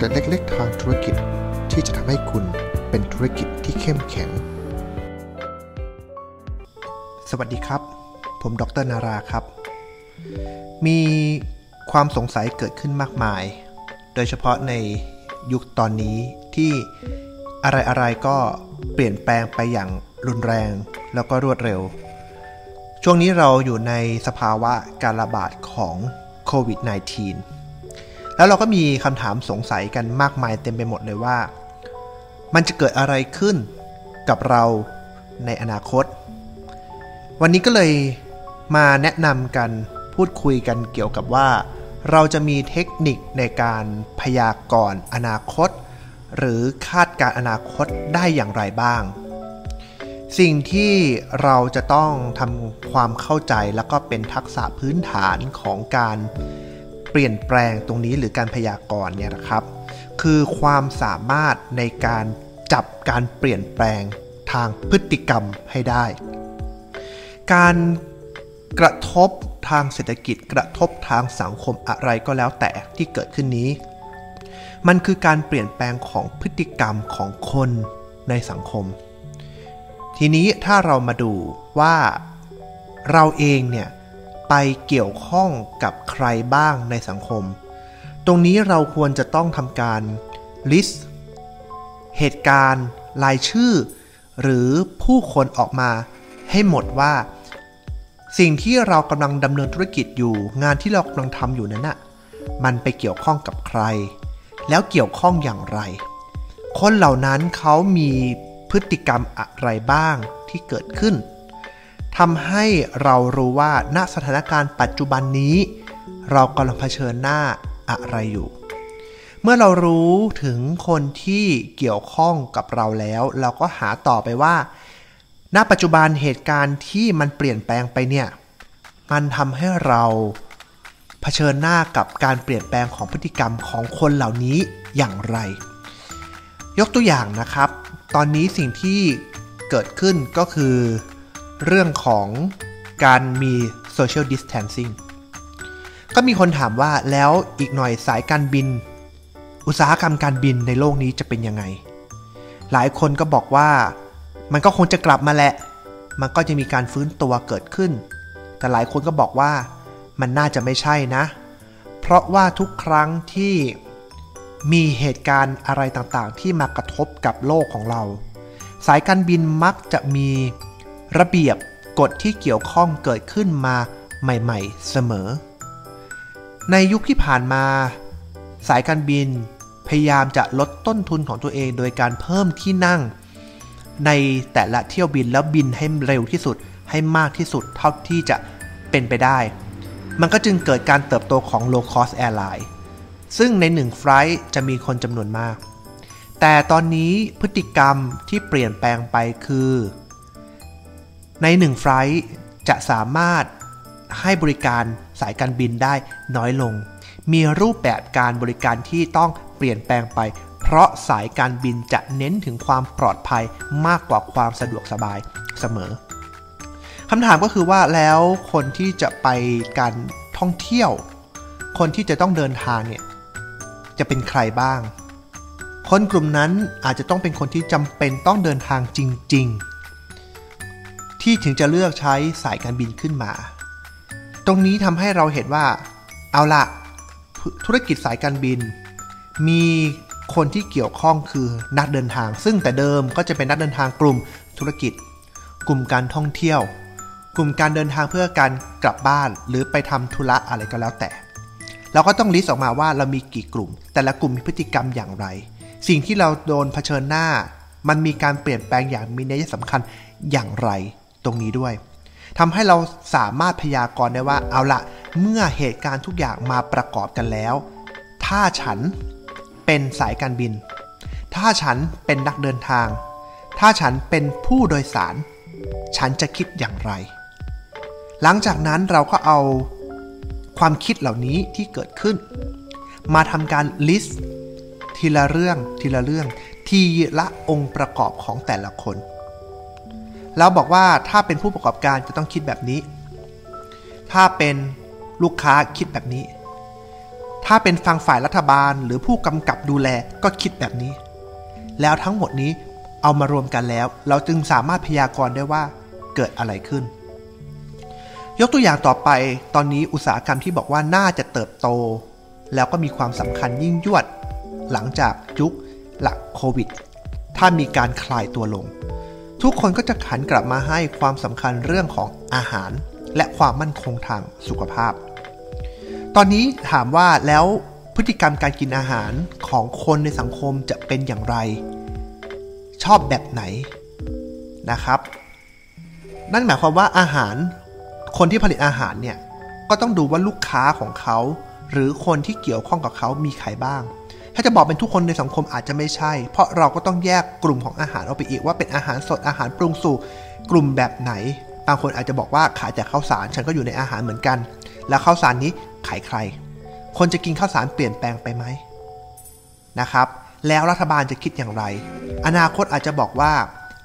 เด็ดเล็กๆทางธุรกิจที่จะทำให้คุณเป็นธุรกิจที่เข้มแข็ง สวัสดีครับ ผมดรนาราครับ มีความสงสัยเกิดขึ้นมากมาย โดยเฉพาะในยุคตอนนี้ที่อะไรๆก็เปลี่ยนแปลงไปอย่างรุนแรงแล้วก็รวดเร็ว ช่วงนี้เราอยู่ในสภาวะการระบาดของโควิด -19 แล้วเราก็มีคำถามสงสัยกันมากมายเต็มไปหมดเลยว่า มันจะเกิดอะไรขึ้นกับเราในอนาคต วันนี้ก็เลยมาแนะนำกันพูดคุยกันเกี่ยวกับว่า เราจะมีเทคนิคในการพยากรณ์อนาคต หรือคาดการอนาคตได้อย่างไรบ้าง สิ่งที่เราจะต้องทำความเข้าใจแล้วก็เป็นทักษะพื้นฐานของการ เปลี่ยนแปลงตรงนี้หรือการพยากรณ์เนี่ยนะครับ คือความสามารถในการจับการเปลี่ยนแปลงทางพฤติกรรมให้ได้ การกระทบทางเศรษฐกิจกระทบทางสังคมอะไรก็แล้วแต่ที่เกิดขึ้นนี้ มันคือการเปลี่ยนแปลงของพฤติกรรมของคนในสังคม ทีนี้ถ้าเรามาดูว่าเราเองเนี่ย ไปเกี่ยวข้องกับใครบ้างในสังคม ตรงนี้เราควรจะต้องทำการ list เหตุการณ์ รายชื่อ หรือผู้คนออกมาให้หมดว่า สิ่งที่เรากำลังดำเนินธุรกิจอยู่ งานที่เรากำลังทำอยู่นั้นน่ะมันไปเกี่ยวข้องกับใคร แล้วเกี่ยวข้องอย่างไร คนเหล่านั้นเขามีพฤติกรรมอะไรบ้างที่เกิดขึ้น ทำให้เรารู้ว่าณสถานการณ์ปัจจุบันนี้ เรากำลังเผชิญหน้าอะไรอยู่ เมื่อเรารู้ถึงคนที่เกี่ยวข้องกับเราแล้ว เราก็หาต่อไปว่า ณปัจจุบันเหตุการณ์ที่มันเปลี่ยนแปลงไปเนี่ย มันทำให้เราเผชิญหน้ากับการเปลี่ยนแปลงของพฤติกรรมของคนเหล่านี้อย่างไร ยกตัวอย่างนะครับ ตอนนี้สิ่งที่เกิดขึ้นก็คือ เรื่องของการมี social distancing ก็มีคนถามว่าแล้วอีกหน่อยสายการบิน อุตสาหกรรมการบินในโลกนี้จะเป็นยังไง หลายคนก็บอกว่ามันก็คงจะกลับมาแหละ มันก็จะมีการฟื้นตัวเกิดขึ้น แต่หลายคนก็บอกว่ามันน่าจะไม่ใช่นะ เพราะว่าทุกครั้งที่มีเหตุการณ์อะไรต่างๆ ที่มากระทบกับโลกของเรา สายการบินมักจะมี ระเบียบกฎที่เกี่ยวข้องเกิดขึ้นมาใหม่ๆเสมอ ในยุคที่ผ่านมา สายการบินพยายามจะลดต้นทุนของตัวเองโดยการเพิ่มที่นั่ง ในแต่ละเที่ยวบินแล้วบินให้เร็วที่สุดให้มากที่สุดเท่าที่จะเป็นไปได้ มันก็จึงเกิดการเติบโตของ low cost airline ซึ่งในหนึ่งไฟล์จะมีคนจำนวนมาก แต่ตอนนี้พฤติกรรมที่เปลี่ยนแปลงไปคือ ในหนึ่งไฟล์จะสามารถให้บริการสายการบินได้น้อยลง มีรูปแบบการบริการที่ต้องเปลี่ยนแปลงไป เพราะสายการบินจะเน้นถึงความปลอดภัยมากกว่าความสะดวกสบายเสมอคำถามก็คือว่าแล้วคนที่จะไปการท่องเที่ยว คนที่จะต้องเดินทางเนี่ยจะเป็นใครบ้าง คนกลุ่มนั้นอาจจะต้องเป็นคนที่จำเป็นต้องเดินทางจริง ๆ ที่ถึงจะเลือกใช้สายการบินขึ้นมา ตรงนี้ทำให้เราเห็นว่า เอาละธุรกิจสายการบิน มีคนที่เกี่ยวข้องคือนักเดินทาง ซึ่งแต่เดิมก็จะเป็นนักเดินทางกลุ่มธุรกิจ กลุ่มการท่องเที่ยว กลุ่มการเดินทางเพื่อการกลับบ้าน หรือไปทำธุระอะไรก็แล้วแต่ เราก็ต้องลิสต์ออกมาว่าเรามีกี่กลุ่ม แต่ละกลุ่มมีพฤติกรรมอย่างไร สิ่งที่เราโดนเผชิญหน้า มันมีการเปลี่ยนแปลงอย่างมีนัยสำคัญอย่างไร รงนี้ด้วยทำให้เราสามารถพยากรณ์ได้ว่าเอาละเมื่อเหตุการณ์ทุกอย่างมาประกอบกันแล้ว ถ้าฉันเป็นสายการบิน ถ้าฉันเป็นนักเดินทาง ถ้าฉันเป็นผู้โดยสาร ฉันจะคิดอย่างไร หลังจากนั้นเราก็เอาความคิดเหล่านี้ที่เกิดขึ้น มาทำการลิสต์ทีละเรื่องทีละเรื่อง ทีละองค์ประกอบของแต่ละคน แล้วบอกว่าถ้าเป็นผู้ประกอบการจะต้องคิดแบบนี้ ถ้าเป็นลูกค้าคิดแบบนี้ ถ้าเป็นฟังฝ่ายรัฐบาลหรือผู้กำกับดูแลก็คิดแบบนี้ แล้วทั้งหมดนี้เอามารวมกันแล้ว เราจึงสามารถพยากรณ์ได้ว่าเกิดอะไรขึ้น ยกตัวอย่างต่อไปตอนนี้อุตสาหกรรมที่บอกว่าน่าจะเติบโต แล้วก็มีความสำคัญยิ่งยวด หลังจากยุคหลักโควิด ถ้ามีการคลายตัวลง ทุกคนก็จะขันกลับมาให้ความสำคัญเรื่องของอาหาร และความมั่นคงทางสุขภาพ ตอนนี้ถามว่าแล้วพฤติกรรมการกินอาหารของคนในสังคมจะเป็นอย่างไร ชอบแบบไหนนะครับ นั่นหมายความว่าอาหาร คนที่ผลิตอาหารเนี่ยก็ต้องดูว่าลูกค้าของเขา หรือคนที่เกี่ยวข้องกับเขามีใครบ้าง ถ้าจะบอกเป็นทุกคนในสังคมอาจจะไม่ใช่ เพราะเราก็ต้องแยกกลุ่มของอาหารออกไปอีกว่าเป็นอาหารสดอาหารปรุงสุกกลุ่มแบบไหน บางคนอาจจะบอกว่าขายแต่ข้าวสารฉันก็อยู่ในอาหารเหมือนกัน แล้วข้าวสารนี้ขายใคร คนจะกินข้าวสารเปลี่ยนแปลงไปไหมนะครับ แล้วรัฐบาลจะคิดอย่างไร อนาคตอาจจะบอกว่า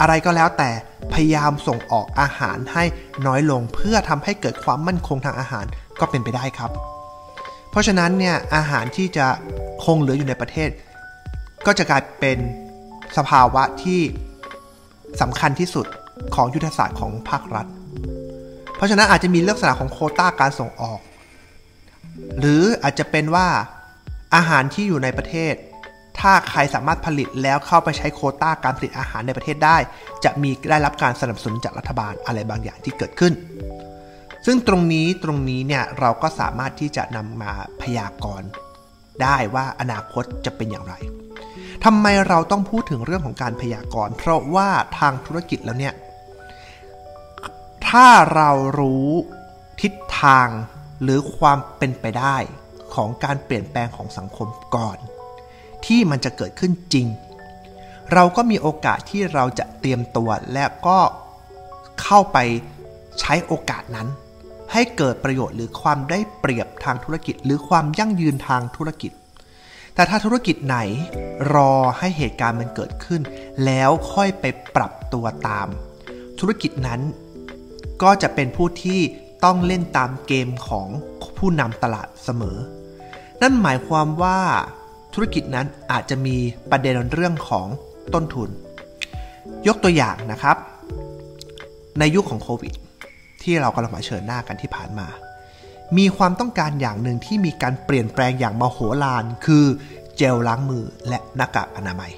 อะไรก็แล้วแต่พยายามส่งออกอาหารให้น้อยลงเพื่อทำให้เกิดความมั่นคงทางอาหารก็เป็นไปได้ครับ เพราะฉะนั้นเนี่ยอาหารที่จะคงเหลืออยู่ในประเทศ ก็จะกลายเป็นสภาวะที่สำคัญที่สุดของยุทธศาสตร์ของภาครัฐ เพราะฉะนั้นอาจจะมีลักษณะของโคต้าการส่งออก หรืออาจจะเป็นว่าอาหารที่อยู่ในประเทศ ถ้าใครสามารถผลิตแล้วเข้าไปใช้โคต้าการผลิตอาหารในประเทศได้ จะมีได้รับการสนับสนุนจากรัฐบาลอะไรบางอย่างที่เกิดขึ้น ซึ่งตรงนี้ตรงนี้เนี่ยเราก็สามารถที่จะนำมาพยากรณ์ได้ว่าอนาคตจะเป็นอย่างไรทำไมเราต้องพูดถึงเรื่องของการพยากรณ์ เพราะว่าทางธุรกิจแล้วเนี่ย ถ้าเรารู้ทิศทางหรือความเป็นไปได้ของการเปลี่ยนแปลงของสังคมก่อน ที่มันจะเกิดขึ้นจริง เราก็มีโอกาสที่เราจะเตรียมตัวและก็เข้าไปใช้โอกาสนั้น ให้เกิดประโยชน์หรือความได้เปรียบทางธุรกิจ หรือความยั่งยืนทางธุรกิจ แต่ถ้าธุรกิจไหนรอให้เหตุการณ์มันเกิดขึ้น แล้วค่อยไปปรับตัวตาม ธุรกิจนั้นก็จะเป็นผู้ที่ต้องเล่นตามเกมของผู้นำตลาดเสมอ นั่นหมายความว่าธุรกิจนั้นอาจจะมีประเด็นเรื่องของต้นทุน ยกตัวอย่างนะครับ ในยุคของโควิด ที่เรากำลังมาเชิญหน้ากันที่ผ่านมา มีความต้องการอย่างหนึ่งที่มีการเปลี่ยนแปลงอย่างมโหฬารคือเจลล้างมือและหน้ากากอนามัย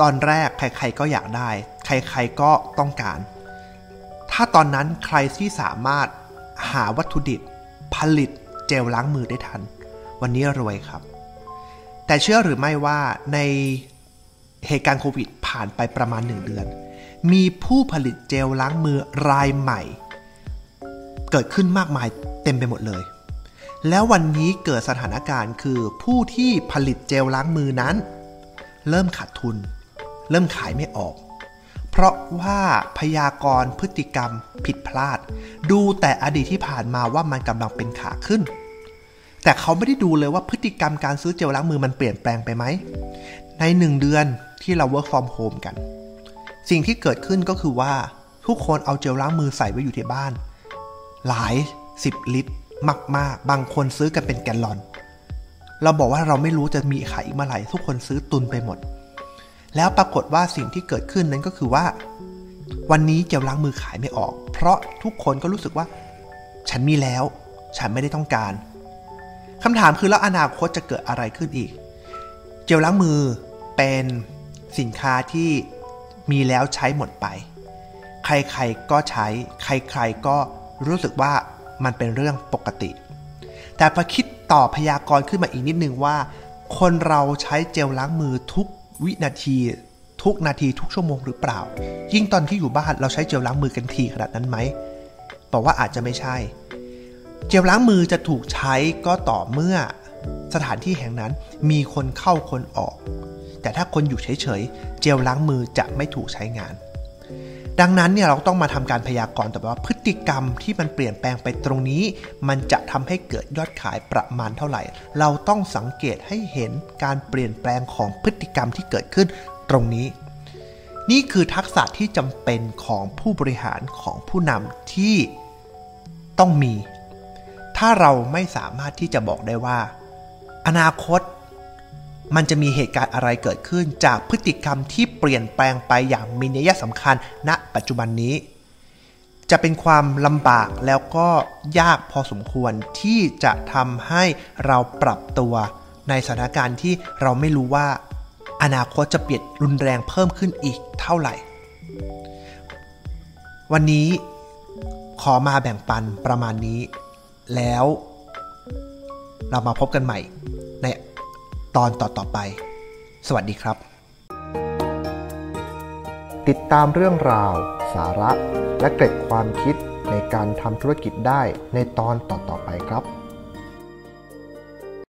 ตอนแรกใครๆก็อยากได้ ใครๆก็ต้องการ ถ้าตอนนั้นใครที่สามารถหาวัตถุดิบ ผลิตเจลล้างมือได้ทัน วันนี้รวยครับ แต่เชื่อหรือไม่ว่าในเหตุการณ์โควิดผ่านไปประมาณ 1 เดือน มีผู้ผลิตเจลล้างมือรายใหม่ เกิดขึ้นมากมายเต็มไปหมดเลย แล้ววันนี้เกิดสถานการณ์คือผู้ที่ผลิตเจลล้างมือนั้น เริ่มขาดทุน เริ่มขายไม่ออก เพราะว่าพยากรณ์พฤติกรรมผิดพลาด ดูแต่อดีตที่ผ่านมาว่ามันกำลังเป็นขาขึ้น แต่เขาไม่ได้ดูเลยว่าพฤติกรรมการซื้อเจลล้างมือมันเปลี่ยนแปลงไปไหมในหนึ่งเดือนที่เรา work from home กัน สิ่งที่เกิดขึ้นก็คือว่าทุกคนเอาเจลล้างมือใส่ไว้อยู่ที่บ้าน หลายสิบลิตร มาก ๆ บางคนซื้อกันเป็นแกลลอน เราบอกว่าเราไม่รู้จะมีขายอีกเมื่อไหร่ทุกคนซื้อตุนไปหมด แล้วปรากฏว่าสิ่งที่เกิดขึ้นนั้นก็คือว่า วันนี้เจลล้างมือขายไม่ออก เพราะทุกคนก็รู้สึกว่า ฉันมีแล้ว ฉันไม่ได้ต้องการคำถามคือแล้วอนาคตจะเกิดอะไรขึ้นอีก เจลล้างมือเป็นสินค้าที่ มีแล้วใช้หมดไป ใครๆก็ใช้ ใครๆก็รู้สึกว่ามันเป็นเรื่องปกติ แต่พอคิดต่อพยากรณ์ขึ้นมาอีกนิดนึงว่า คนเราใช้เจลล้างมือทุกวินาที ทุกนาทีทุกชั่วโมงหรือเปล่า ยิ่งตอนที่อยู่บ้านเราใช้เจลล้างมือกันทีขนาดนั้นไหมบอกว่าอาจจะไม่ใช่ เจลล้างมือจะถูกใช้ก็ต่อเมื่อสถานที่แห่งนั้นมีคนเข้าคนออก แต่ถ้าคนอยู่เฉยๆ เจลล้างมือจะไม่ถูกใช้งาน ดังนั้นเนี่ยเราต้องมาทำการพยากรณ์แต่ว่าพฤติกรรมที่มันเปลี่ยนแปลงไปตรงนี้ มันจะทำให้เกิดยอดขายประมาณเท่าไหร่ เราต้องสังเกตให้เห็นการเปลี่ยนแปลงของพฤติกรรมที่เกิดขึ้นตรงนี้ นี่คือทักษะที่จำเป็นของผู้บริหารของผู้นำที่ต้องมี ถ้าเราไม่สามารถที่จะบอกได้ว่า อนาคต มันจะมีเหตุการณ์อะไรเกิดขึ้น จากพฤติกรรมที่เปลี่ยนแปลงไปอย่างมีนัยสำคัญ ณ ปัจจุบันนี้ จะเป็นความลำบากแล้วก็ยากพอสมควรที่จะทำให้เราปรับตัวในสถานการณ์ที่เราไม่รู้ว่า อนาคตจะเปลี่ยนรุนแรงเพิ่มขึ้นอีกเท่าไหร่ วันนี้ขอมาแบ่งปันประมาณนี้ แล้วเรามาพบกันใหม่ ตอนต่อๆไป สวัสดีครับ ติดตามเรื่องราว สาระ และเกร็ดความคิดในการทำธุรกิจได้ในตอนต่อๆไปครับ